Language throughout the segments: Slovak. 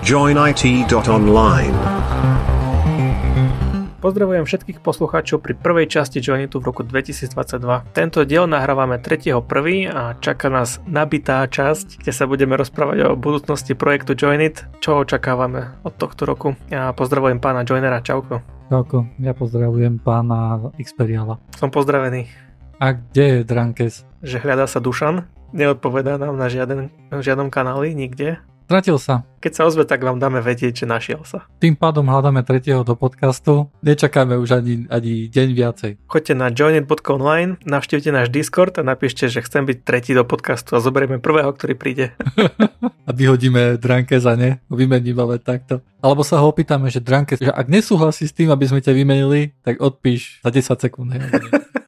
joinit.online. Pozdravujem všetkých poslucháčov pri prvej časti Joinitu v roku 2022. Tento diel nahrávame 3.1. a čaká nás nabitá časť, kde sa budeme rozprávať o budúcnosti projektu Joinit, čo očakávame od tohto roku. Ja pozdravujem pána Joinera, čauko. Čauko, ja pozdravujem pána Xperiala. Som pozdravený. A kde je Drankes? Že hľadá sa Dušan, neodpovedá nám na žiaden, žiadnom kanáli, nikde. Stratil sa. Keď sa ozve, tak vám dáme vedieť, že našiel sa. Tým pádom hľadáme tretieho do podcastu. Nečakáme už ani, ani deň viacej. Choďte na joinit.online, navštívte náš Discord a napíšte, že chcem byť tretí do podcastu a zoberieme prvého, ktorý príde. a vyhodíme Drankeza, ne? Vymeníme len takto. Alebo sa ho opýtame, že Drankez, že ak nesúhlasí s tým, aby sme ťa vymenili, tak odpíš za 10 sekúnd.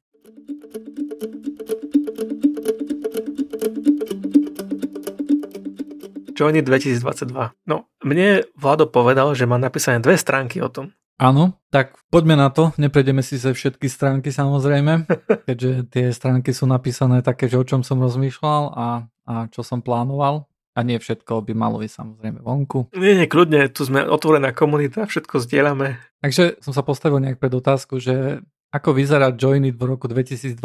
Johnny 2022. No, mne Vlado povedal, že má napísané dve stránky o tom. Áno, tak poďme na to. Neprejdeme si ze všetky stránky samozrejme, keďže tie stránky sú napísané také, že o čom som rozmýšľal a, a čo som plánoval. A nie všetko by malo ísť samozrejme vonku. Nie, nie, kľudne, tu sme otvorená komunita, všetko zdieľame. Takže som sa postavil nejak pred otázku, že ako vyzerá Joinit v roku 2022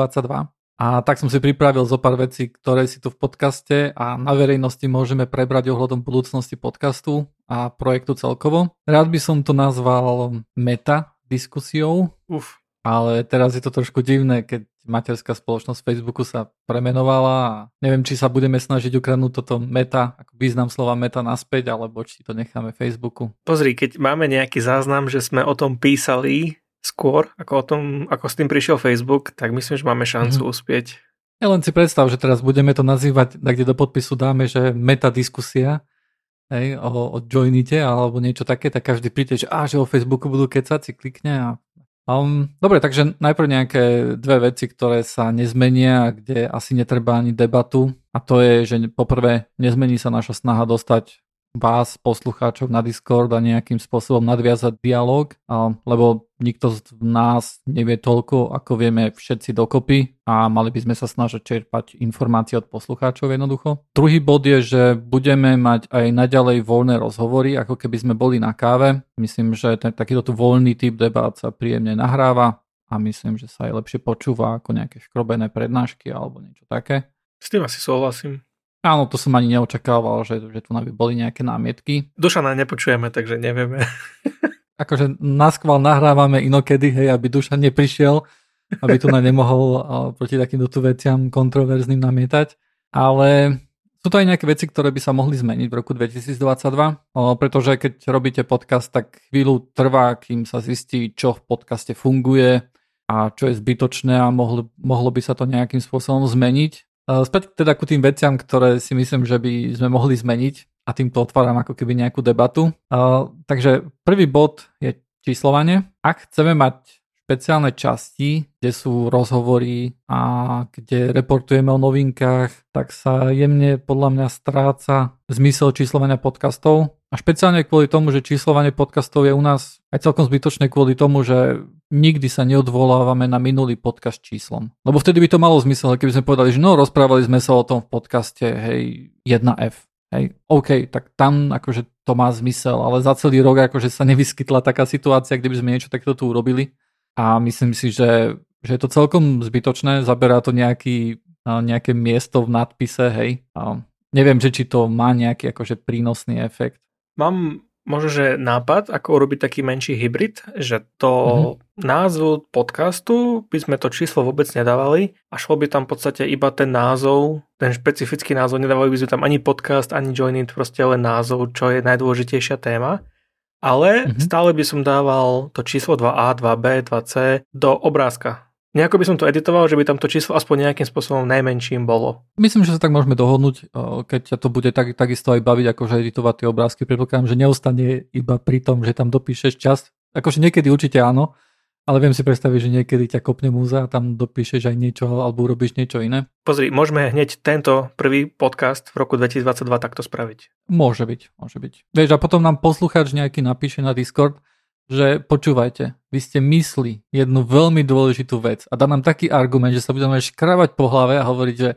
a tak som si pripravil zo pár vecí, ktoré si tu v podcaste a na verejnosti môžeme prebrať ohľadom budúcnosti podcastu a projektu celkovo. Rád by som to nazval meta diskusiou, Uf. ale teraz je to trošku divné, keď materská spoločnosť Facebooku sa premenovala a neviem, či sa budeme snažiť ukradnúť toto meta, ako význam slova meta naspäť, alebo či to necháme Facebooku. Pozri, keď máme nejaký záznam, že sme o tom písali skôr, ako o tom, ako s tým prišiel Facebook, tak myslím, že máme šancu mm. uspieť. Ja len si predstav, že teraz budeme to nazývať, kde do podpisu dáme, že meta diskusia hej, o, o joinite alebo niečo také, tak každý príde, že, á, že o Facebooku budú kecať, si klikne a Um, dobre, takže najprv nejaké dve veci, ktoré sa nezmenia, kde asi netreba ani debatu. A to je, že poprvé nezmení sa naša snaha dostať vás, poslucháčov na Discord a nejakým spôsobom nadviazať dialog, lebo nikto z nás nevie toľko, ako vieme všetci dokopy a mali by sme sa snažiť čerpať informácie od poslucháčov jednoducho. Druhý bod je, že budeme mať aj naďalej voľné rozhovory, ako keby sme boli na káve. Myslím, že ten, takýto tu voľný typ debát sa príjemne nahráva a myslím, že sa aj lepšie počúva ako nejaké škrobené prednášky alebo niečo také. S tým asi súhlasím. Áno, to som ani neočakával, že, že tu by boli nejaké námietky. Dušana nepočujeme, takže nevieme. akože naskval nahrávame inokedy, hej, aby Dušan neprišiel, aby tu na nemohol proti takýmto tu veciam kontroverzným namietať. Ale sú to aj nejaké veci, ktoré by sa mohli zmeniť v roku 2022, pretože keď robíte podcast, tak chvíľu trvá, kým sa zistí, čo v podcaste funguje a čo je zbytočné a mohlo, mohlo by sa to nejakým spôsobom zmeniť. Späť teda ku tým veciam, ktoré si myslím, že by sme mohli zmeniť a týmto otváram ako keby nejakú debatu. Takže prvý bod je číslovanie. Ak chceme mať špeciálne časti, kde sú rozhovory a kde reportujeme o novinkách, tak sa jemne podľa mňa stráca zmysel číslovania podcastov. A špeciálne kvôli tomu, že číslovanie podcastov je u nás aj celkom zbytočné kvôli tomu, že nikdy sa neodvolávame na minulý podcast číslom. Lebo vtedy by to malo zmysel, keby sme povedali, že no, rozprávali sme sa o tom v podcaste, hej, 1F. Hej, OK, tak tam akože to má zmysel, ale za celý rok akože sa nevyskytla taká situácia, kde by sme niečo takto tu urobili. A myslím si, že, že je to celkom zbytočné, zaberá to nejaký, nejaké miesto v nadpise, hej. A neviem, že či to má nejaký akože prínosný efekt. Mám možno, že nápad, ako urobiť taký menší hybrid, že to mm-hmm. názvu podcastu by sme to číslo vôbec nedávali a šlo by tam v podstate iba ten názov, ten špecifický názov, nedávali by sme tam ani podcast, ani join it, proste len názov, čo je najdôležitejšia téma. Ale mm-hmm. stále by som dával to číslo 2A, 2B, 2C do obrázka Nejako by som to editoval, že by tam to číslo aspoň nejakým spôsobom najmenším bolo. Myslím, že sa tak môžeme dohodnúť, keď ťa to bude tak, takisto aj baviť, akože editovať tie obrázky. Predpokladám, že neostane iba pri tom, že tam dopíšeš čas. Akože niekedy určite áno, ale viem si predstaviť, že niekedy ťa kopne múza a tam dopíšeš aj niečo alebo urobíš niečo iné. Pozri, môžeme hneď tento prvý podcast v roku 2022 takto spraviť. Môže byť, môže byť. Vieš, a potom nám poslucháč nejaký napíše na Discord, že počúvajte, vy ste mysli jednu veľmi dôležitú vec a dá nám taký argument, že sa budeme škravať po hlave a hovoriť, že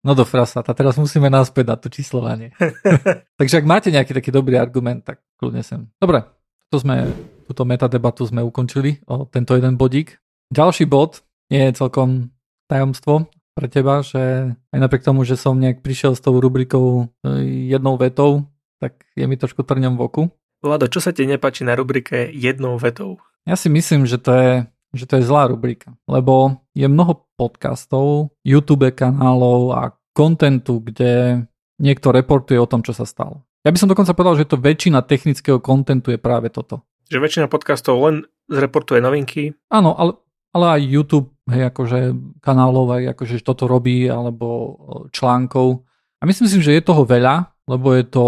No do frasata, teraz musíme naspäť na to číslovanie. Takže ak máte nejaký taký dobrý argument, tak kľudne sem. Dobre, to sme, túto metadebatu sme ukončili o tento jeden bodík. Ďalší bod je celkom tajomstvo pre teba, že aj napriek tomu, že som nejak prišiel s tou rubrikou e, jednou vetou, tak je mi trošku trňom v oku. Vlado, čo sa ti nepáči na rubrike jednou vetou? Ja si myslím, že to je že to je zlá rubrika, lebo je mnoho podcastov, YouTube kanálov a kontentu, kde niekto reportuje o tom, čo sa stalo. Ja by som dokonca povedal, že to väčšina technického kontentu je práve toto. Že väčšina podcastov len zreportuje novinky. Áno, ale, ale aj YouTube, hej, akože kanálov, aj akože toto robí, alebo e, článkov. A myslím si, že je toho veľa, lebo je to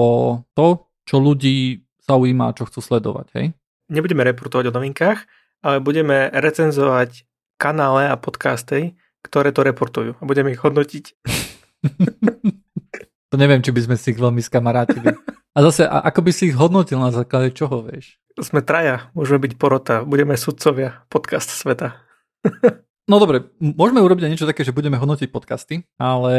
to, čo ľudí zaujíma, čo chcú sledovať, hej. Nebudeme reportovať o novinkách, ale budeme recenzovať kanále a podcasty, ktoré to reportujú a budeme ich hodnotiť. to neviem, či by sme si ich veľmi skamarátili. A zase, a ako by si ich hodnotil na základe čoho, vieš? Sme traja, môžeme byť porota, budeme sudcovia, podcast sveta. No dobre, môžeme urobiť niečo také, že budeme hodnotiť podcasty, ale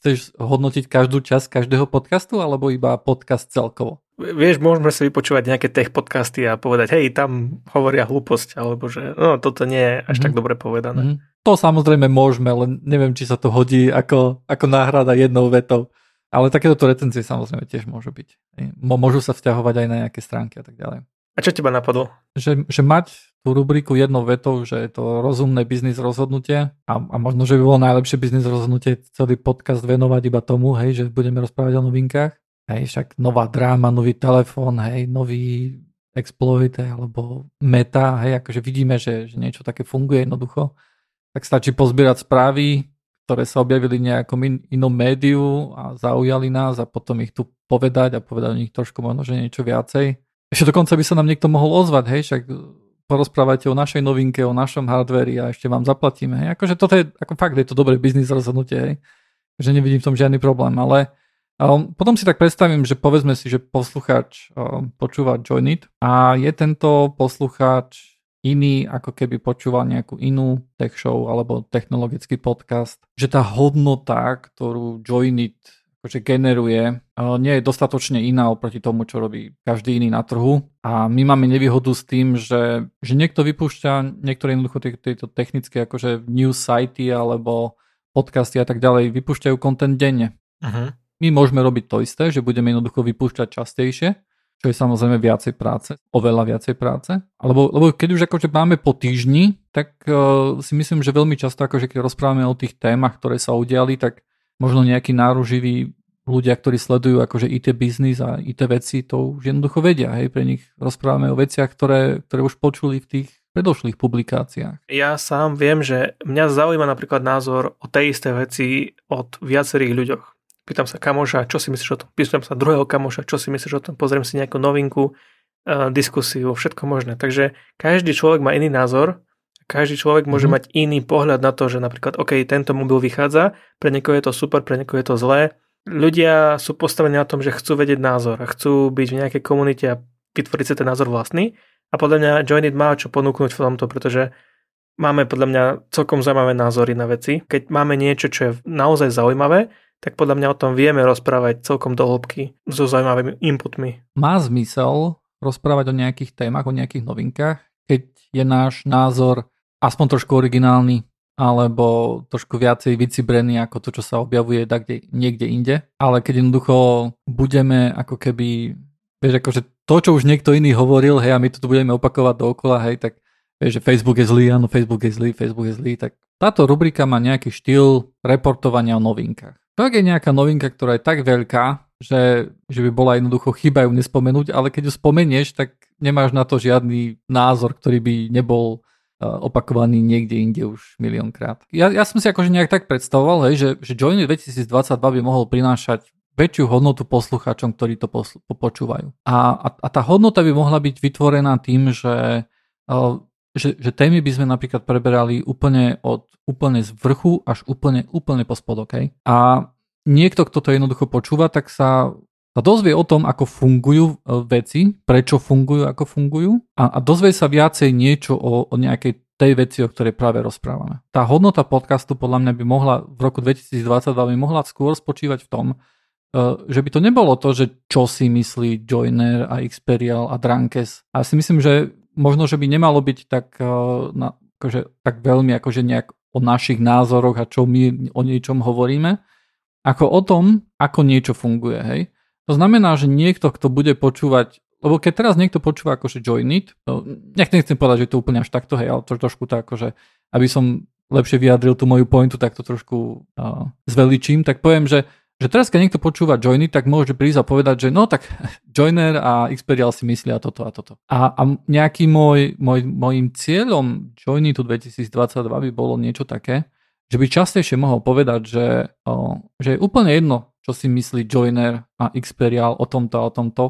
chceš hodnotiť každú časť každého podcastu alebo iba podcast celkovo? Vieš, môžeme si vypočúvať nejaké tech podcasty a povedať, hej, tam hovoria hlúposť, alebo že no, toto nie je až mm-hmm. tak dobre povedané. Mm-hmm. To samozrejme môžeme, len neviem, či sa to hodí ako, ako náhrada jednou vetou. Ale takéto recenzie samozrejme tiež môžu byť. Môžu sa vzťahovať aj na nejaké stránky a tak ďalej. A čo teba napadlo? Že, že mať tú rubriku jednou vetou, že je to rozumné biznis rozhodnutie a, a možno, že by bolo najlepšie biznis rozhodnutie celý podcast venovať iba tomu, hej, že budeme rozprávať o novinkách. Hej, však nová dráma, nový telefón, hej, nový exploit alebo meta, hej, akože vidíme, že, že niečo také funguje jednoducho, tak stačí pozbierať správy, ktoré sa objavili nejakom in, inom médiu a zaujali nás a potom ich tu povedať a povedať o nich trošku možno, že niečo viacej ešte dokonca by sa nám niekto mohol ozvať, hej, však porozprávajte o našej novinke, o našom hardveri a ešte vám zaplatíme. Hej. Akože toto je, ako fakt je to dobré biznis rozhodnutie, hej. že nevidím v tom žiadny problém, ale um, potom si tak predstavím, že povedzme si, že poslucháč um, počúva Join It a je tento poslucháč iný, ako keby počúval nejakú inú tech show alebo technologický podcast, že tá hodnota, ktorú Join It akože generuje, nie je dostatočne iná oproti tomu, čo robí každý iný na trhu. A my máme nevýhodu s tým, že, že niekto vypúšťa niektoré jednoducho tieto technické akože news sajty alebo podcasty a tak ďalej vypúšťajú content denne. Uh-huh. My môžeme robiť to isté, že budeme jednoducho vypúšťať častejšie, čo je samozrejme viacej práce, oveľa viacej práce. Alebo, lebo keď už akože máme po týždni, tak uh, si myslím, že veľmi často akože keď rozprávame o tých témach, ktoré sa udiali, tak možno nejakí náruživí ľudia, ktorí sledujú akože IT biznis a IT veci, to už jednoducho vedia. Hej, pre nich rozprávame o veciach, ktoré, ktoré už počuli v tých predošlých publikáciách. Ja sám viem, že mňa zaujíma napríklad názor o tej isté veci od viacerých ľuďoch. Pýtam sa kamoša, čo si myslíš o tom? Pýtam sa druhého kamoša, čo si myslíš o tom? Pozriem si nejakú novinku, uh, diskusiu, všetko možné. Takže každý človek má iný názor každý človek môže mm-hmm. mať iný pohľad na to, že napríklad, OK, tento mobil vychádza, pre niekoho je to super, pre niekoho je to zlé. Ľudia sú postavení na tom, že chcú vedieť názor a chcú byť v nejakej komunite a vytvoriť si ten názor vlastný. A podľa mňa Joinit má čo ponúknuť v tomto, pretože máme podľa mňa celkom zaujímavé názory na veci. Keď máme niečo, čo je naozaj zaujímavé, tak podľa mňa o tom vieme rozprávať celkom do so zaujímavými inputmi. Má zmysel rozprávať o nejakých témach, o nejakých novinkách, keď je náš názor aspoň trošku originálny alebo trošku viacej vycibrený ako to, čo sa objavuje kde, niekde inde. Ale keď jednoducho budeme ako keby, vieš, akože to, čo už niekto iný hovoril, hej, a my to tu budeme opakovať dookola, hej, tak vieš, že Facebook je zlý, áno, Facebook je zlý, Facebook je zlý, tak táto rubrika má nejaký štýl reportovania o novinkách. To je nejaká novinka, ktorá je tak veľká, že, že by bola jednoducho chyba ju nespomenúť, ale keď ju spomenieš, tak nemáš na to žiadny názor, ktorý by nebol opakovaný niekde inde už miliónkrát. Ja, ja som si akože nejak tak predstavoval, hej, že, že Joiny 2022 by mohol prinášať väčšiu hodnotu poslucháčom, ktorí to posl- počúvajú. A, a, a tá hodnota by mohla byť vytvorená tým, že, že, že témy by sme napríklad preberali úplne od úplne z vrchu až úplne, úplne po spodok. Hej. A niekto, kto to jednoducho počúva, tak sa sa dozvie o tom, ako fungujú e, veci, prečo fungujú, ako fungujú a, a dozvie sa viacej niečo o, o nejakej tej veci, o ktorej práve rozprávame. Tá hodnota podcastu podľa mňa by mohla v roku 2022 by mohla skôr spočívať v tom, uh, že by to nebolo to, že čo si myslí Joiner a Xperial a Drankes. A ja si myslím, že možno, že by nemalo byť tak, uh, na, akože, tak veľmi akože nejak o našich názoroch a čo my o niečom hovoríme, ako o tom, ako niečo funguje. Hej? To znamená, že niekto, kto bude počúvať lebo keď teraz niekto počúva akože join it, no, nech nechcem povedať, že to úplne až takto, hej, ale to trošku tak akože, aby som lepšie vyjadril tú moju pointu, tak to trošku uh, zveličím, tak poviem, že, že teraz keď niekto počúva join it, tak môže prísť a povedať, že no tak Joiner a Xperial si myslia toto a toto. A, a nejaký môj, môj, môjim cieľom Joinitu 2022 by bolo niečo také, že by častejšie mohol povedať, že, uh, že je úplne jedno, čo si myslí Joiner a Xperial o tomto a o tomto,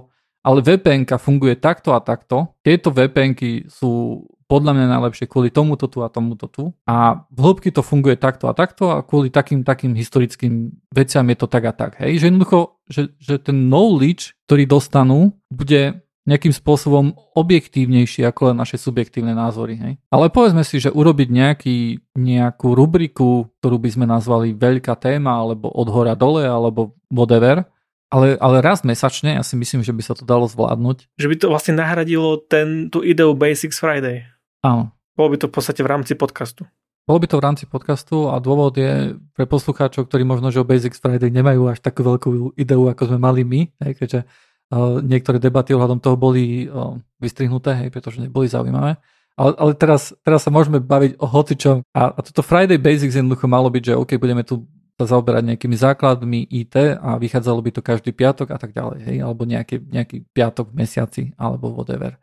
ale vpn funguje takto a takto. Tieto vpn sú podľa mňa najlepšie kvôli tomuto tu a tomuto tu. A v hĺbky to funguje takto a takto a kvôli takým takým historickým veciam je to tak a tak. Hej? Že jednoducho, že, že ten knowledge, ktorý dostanú, bude nejakým spôsobom objektívnejší ako len naše subjektívne názory. Hej? Ale povedzme si, že urobiť nejaký, nejakú rubriku, ktorú by sme nazvali veľká téma, alebo od hora dole, alebo whatever, ale, ale raz mesačne, ja si myslím, že by sa to dalo zvládnuť. Že by to vlastne nahradilo ten, tú ideu Basics Friday. Áno. Bolo by to v podstate v rámci podcastu. Bolo by to v rámci podcastu a dôvod je pre poslucháčov, ktorí možno, že o Basics Friday nemajú až takú veľkú ideu, ako sme mali my, hej, keďže uh, niektoré debaty ohľadom toho boli uh, vystrihnuté, hej, pretože neboli zaujímavé. Ale, ale teraz, teraz sa môžeme baviť o hocičom. A, a toto Friday Basics jednoducho malo byť, že OK, budeme tu sa zaoberať nejakými základmi IT a vychádzalo by to každý piatok a tak ďalej, hej, alebo nejaký, nejaký piatok v mesiaci, alebo whatever.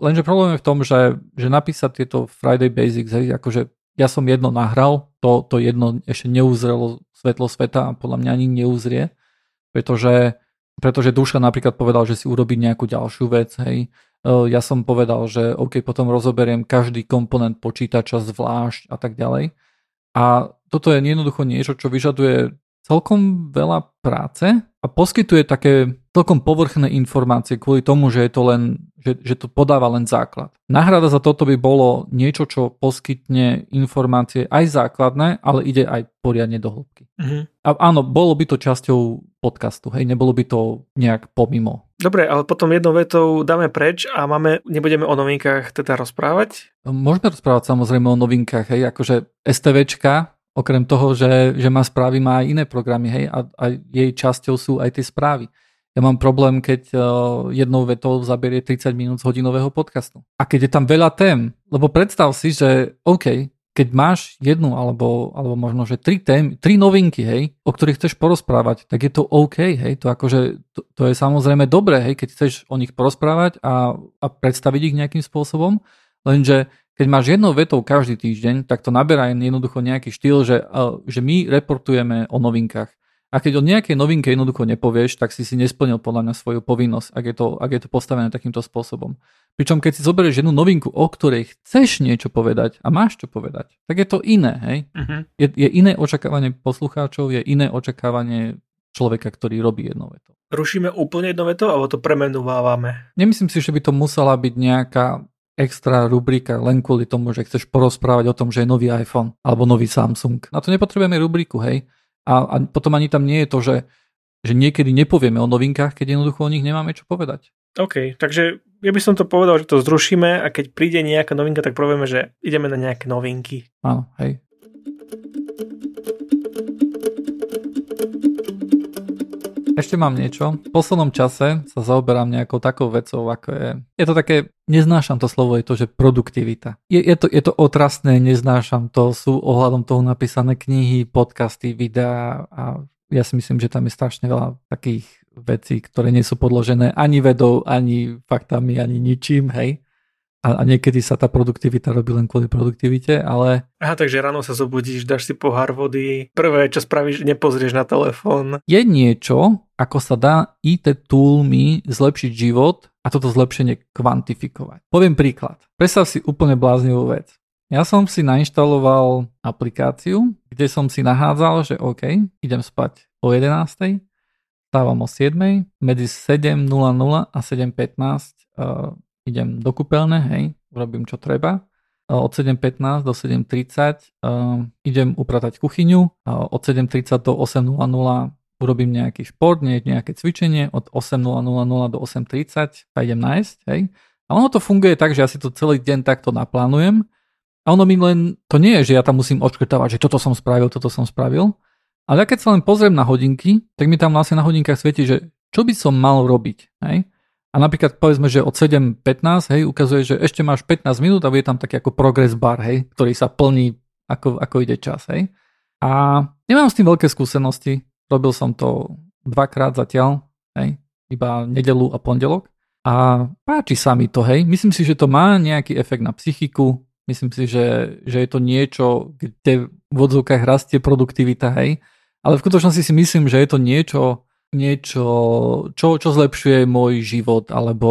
Lenže problém je v tom, že, že napísať tieto Friday Basics, hej, akože ja som jedno nahral, to, to jedno ešte neuzrelo svetlo sveta a podľa mňa ani neuzrie, pretože, pretože Duša napríklad povedal, že si urobí nejakú ďalšiu vec, hej. Uh, ja som povedal, že OK, potom rozoberiem každý komponent počítača zvlášť a tak ďalej. A toto je jednoducho niečo, čo vyžaduje celkom veľa práce a poskytuje také celkom povrchné informácie kvôli tomu, že je to len, že, že to podáva len základ. Náhrada za toto by bolo niečo, čo poskytne informácie aj základné, ale ide aj poriadne do hĺbky. Uh-huh. A áno, bolo by to časťou podcastu, hej, nebolo by to nejak pomimo. Dobre, ale potom jednou vetou dáme preč a máme, nebudeme o novinkách teda rozprávať? Môžeme rozprávať samozrejme o novinkách, hej, akože STVčka, okrem toho, že, že má správy, má aj iné programy, hej, a, a jej časťou sú aj tie správy. Ja mám problém, keď uh, jednou vetou zaberie 30 minút z hodinového podcastu. A keď je tam veľa tém, lebo predstav si, že OK, keď máš jednu alebo, alebo možno, že tri tém, tri novinky, hej, o ktorých chceš porozprávať, tak je to OK, hej, to akože, to, to je samozrejme dobré, hej, keď chceš o nich porozprávať a, a predstaviť ich nejakým spôsobom, lenže keď máš jednou vetou každý týždeň, tak to naberá jednoducho nejaký štýl, že, že my reportujeme o novinkách. A keď o nejakej novinke jednoducho nepovieš, tak si si nesplnil podľa mňa svoju povinnosť, ak je to, ak je to postavené takýmto spôsobom. Pričom keď si zoberieš jednu novinku, o ktorej chceš niečo povedať a máš čo povedať, tak je to iné, hej? Uh-huh. Je, je iné očakávanie poslucháčov, je iné očakávanie človeka, ktorý robí jedno veto. Rušíme úplne jedno veto, alebo to premenúvávame? Nemyslím si, že by to musela byť nejaká extra rubrika len kvôli tomu, že chceš porozprávať o tom, že je nový iPhone alebo nový Samsung. Na to nepotrebujeme rubriku, hej. A, a potom ani tam nie je to, že, že niekedy nepovieme o novinkách, keď jednoducho o nich nemáme čo povedať. OK, takže ja by som to povedal, že to zrušíme a keď príde nejaká novinka, tak povieme, že ideme na nejaké novinky. Áno, hej. Ešte mám niečo. V poslednom čase sa zaoberám nejakou takou vecou, ako je... Je to také, neznášam to slovo, je to, že produktivita. Je, je, to, je to otrasné, neznášam to. Sú ohľadom toho napísané knihy, podcasty, videá a ja si myslím, že tam je strašne veľa takých vecí, ktoré nie sú podložené ani vedou, ani faktami, ani ničím, hej a, a niekedy sa tá produktivita robí len kvôli produktivite, ale... Aha, takže ráno sa zobudíš, dáš si pohár vody, prvé, čo spravíš, nepozrieš na telefón. Je niečo, ako sa dá IT toolmi zlepšiť život a toto zlepšenie kvantifikovať. Poviem príklad. Predstav si úplne bláznivú vec. Ja som si nainštaloval aplikáciu, kde som si nahádzal, že OK, idem spať o 11. Stávam o 7. Medzi 7.00 a 7.15 uh, idem do kúpeľne, hej, urobím čo treba. Od 7.15 do 7.30 uh, idem upratať kuchyňu, od 7.30 do 8.00 urobím nejaký šport, nejaké cvičenie, od 8.00 do 8.30 sa idem nájsť, hej. A ono to funguje tak, že ja si to celý deň takto naplánujem. A ono mi len, to nie je, že ja tam musím odškrtávať, že toto som spravil, toto som spravil, ale ja keď sa len pozriem na hodinky, tak mi tam vlastne na hodinkách svieti, že čo by som mal robiť, hej. A napríklad povedzme, že od 7.15, hej, ukazuje, že ešte máš 15 minút a bude tam taký ako progress bar, hej, ktorý sa plní ako, ako ide čas, hej. A nemám s tým veľké skúsenosti, robil som to dvakrát zatiaľ, hej, iba nedelu a pondelok. A páči sa mi to, hej. Myslím si, že to má nejaký efekt na psychiku. Myslím si, že, že je to niečo, kde v odzvukách rastie produktivita, hej. Ale v skutočnosti si myslím, že je to niečo, niečo čo, čo zlepšuje môj život, alebo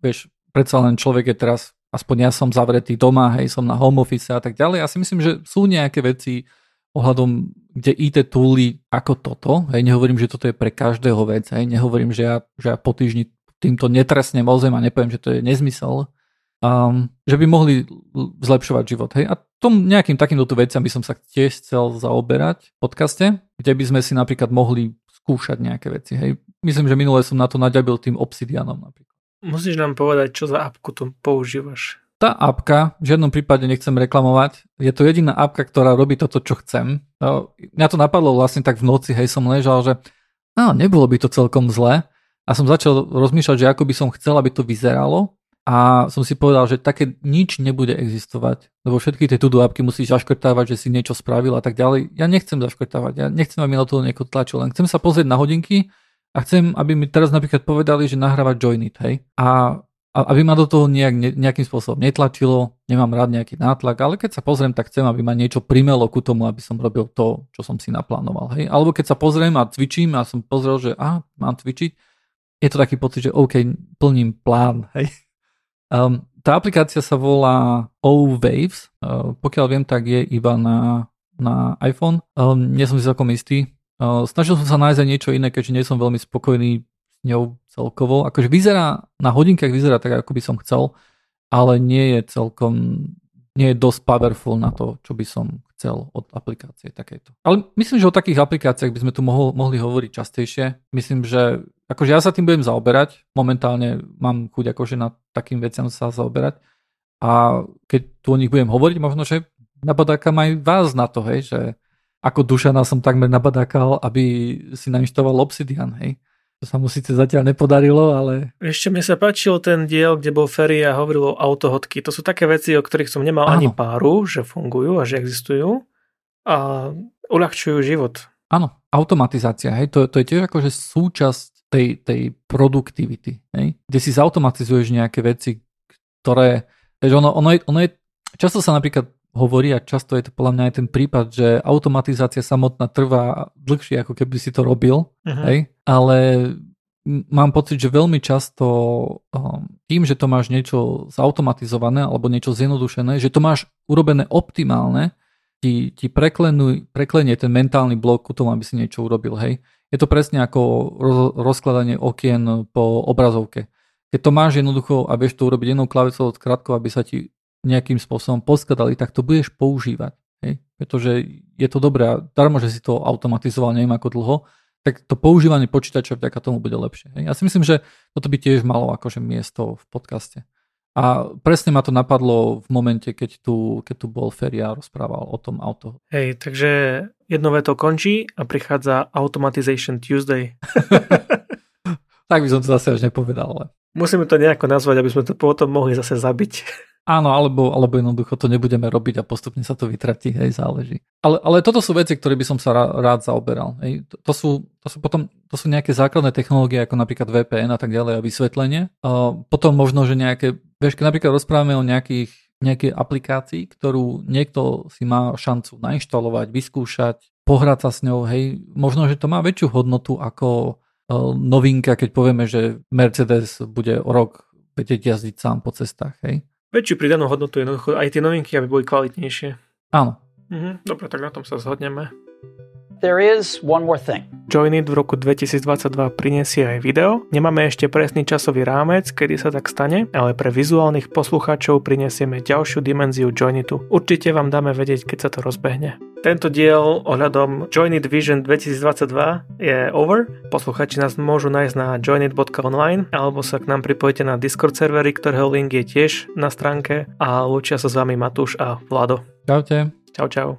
vieš, predsa len človek je teraz, aspoň ja som zavretý doma, hej, som na home office a tak ďalej. Ja si myslím, že sú nejaké veci ohľadom, kde IT tooly ako toto, hej, nehovorím, že toto je pre každého vec, hej, nehovorím, že ja, že ja po týždni týmto netresne mozem a nepoviem, že to je nezmysel, um, že by mohli zlepšovať život. Hej? A tom nejakým takýmto veciam by som sa tiež chcel zaoberať v podcaste, kde by sme si napríklad mohli skúšať nejaké veci. Hej? Myslím, že minule som na to naďabil tým Obsidianom napríklad. Musíš nám povedať, čo za apku tu používaš. Tá apka, v žiadnom prípade nechcem reklamovať, je to jediná apka, ktorá robí toto, čo chcem. No, mňa to napadlo vlastne tak v noci, hej, som ležal, že no, nebolo by to celkom zle a som začal rozmýšľať, že ako by som chcel, aby to vyzeralo a som si povedal, že také nič nebude existovať, lebo všetky tie to apky musíš zaškrtávať, že si niečo spravil a tak ďalej. Ja nechcem zaškrtávať, ja nechcem, aby mi na to niekto tlačil, len chcem sa pozrieť na hodinky a chcem, aby mi teraz napríklad povedali, že nahrávať join it, hej. A, aby ma do toho nejak, nejakým spôsobom netlačilo, nemám rád nejaký nátlak, ale keď sa pozriem, tak chcem, aby ma niečo primelo ku tomu, aby som robil to, čo som si naplánoval, hej. Alebo keď sa pozriem a cvičím a som pozrel, že a, mám cvičiť, je to taký pocit, že OK, plním plán, hej. Um, tá aplikácia sa volá O-Waves, uh, pokiaľ viem, tak je iba na, na iPhone. Um, nie som si celkom istý. Uh, snažil som sa nájsť aj niečo iné, keďže nie som veľmi spokojný s ňou celkovo. Akože vyzerá, na hodinkách vyzerá tak, ako by som chcel, ale nie je celkom, nie je dosť powerful na to, čo by som chcel od aplikácie takejto. Ale myslím, že o takých aplikáciách by sme tu mohol, mohli hovoriť častejšie. Myslím, že akože ja sa tým budem zaoberať. Momentálne mám chuť akože na takým veciam sa zaoberať. A keď tu o nich budem hovoriť, možno, že nabadákam aj vás na to, hej, že ako Dušana som takmer nabadákal, aby si nainštaloval Obsidian, hej. To sa mu síce zatiaľ nepodarilo, ale... Ešte mi sa páčil ten diel, kde bol Ferry a hovoril o autohodky. To sú také veci, o ktorých som nemal Áno. ani páru, že fungujú a že existujú a uľahčujú život. Áno, automatizácia, hej, to, to je tiež akože súčasť tej, tej produktivity, hej, kde si zautomatizuješ nejaké veci, ktoré, vieš, ono, ono, je, ono je, často sa napríklad hovorí a často je to podľa mňa aj ten prípad, že automatizácia samotná trvá dlhšie, ako keby si to robil, uh-huh. hej? ale mám pocit, že veľmi často um, tým, že to máš niečo zautomatizované alebo niečo zjednodušené, že to máš urobené optimálne, ti, ti preklenú, preklenie ten mentálny blok ku tomu, aby si niečo urobil. Hej. Je to presne ako roz, rozkladanie okien po obrazovke. Keď to máš jednoducho a vieš to urobiť jednou klavicou krátko, aby sa ti nejakým spôsobom poskladali, tak to budeš používať. Hej? Pretože je to dobré darmo, že si to automatizoval neviem ako dlho, tak to používanie počítača vďaka tomu bude lepšie. Hej? Ja si myslím, že toto by tiež malo akože miesto v podcaste. A presne ma to napadlo v momente, keď tu, keď tu bol Feria a rozprával o tom auto. Hej, takže jedno veto končí a prichádza Automatization Tuesday. tak by som to zase už nepovedal. Ale... Musíme to nejako nazvať, aby sme to potom mohli zase zabiť. Áno, alebo, alebo jednoducho to nebudeme robiť a postupne sa to vytratí, hej, záleží. Ale, ale toto sú veci, ktoré by som sa rád, zaoberal. Hej. To, to, sú, to sú potom to sú nejaké základné technológie, ako napríklad VPN a tak ďalej a vysvetlenie. A potom možno, že nejaké, vieš, keď napríklad rozprávame o nejakých nejakej aplikácii, ktorú niekto si má šancu nainštalovať, vyskúšať, pohrať sa s ňou, hej, možno, že to má väčšiu hodnotu ako novinka, keď povieme, že Mercedes bude o rok vedieť jazdiť sám po cestách, hej väčšiu pridanú hodnotu jednoducho aj tie novinky, aby boli kvalitnejšie. Áno. Mhm, dobre, tak na tom sa zhodneme. There is one more thing. Joinit v roku 2022 prinesie aj video. Nemáme ešte presný časový rámec, kedy sa tak stane, ale pre vizuálnych poslucháčov prinesieme ďalšiu dimenziu Joinitu. Určite vám dáme vedieť, keď sa to rozbehne. Tento diel ohľadom Joinit Vision 2022 je over. Posluchači nás môžu nájsť na joinit.online alebo sa k nám pripojite na Discord servery, ktorého link je tiež na stránke a lúčia sa s vami Matúš a Vlado. Čaute. Čau, čau.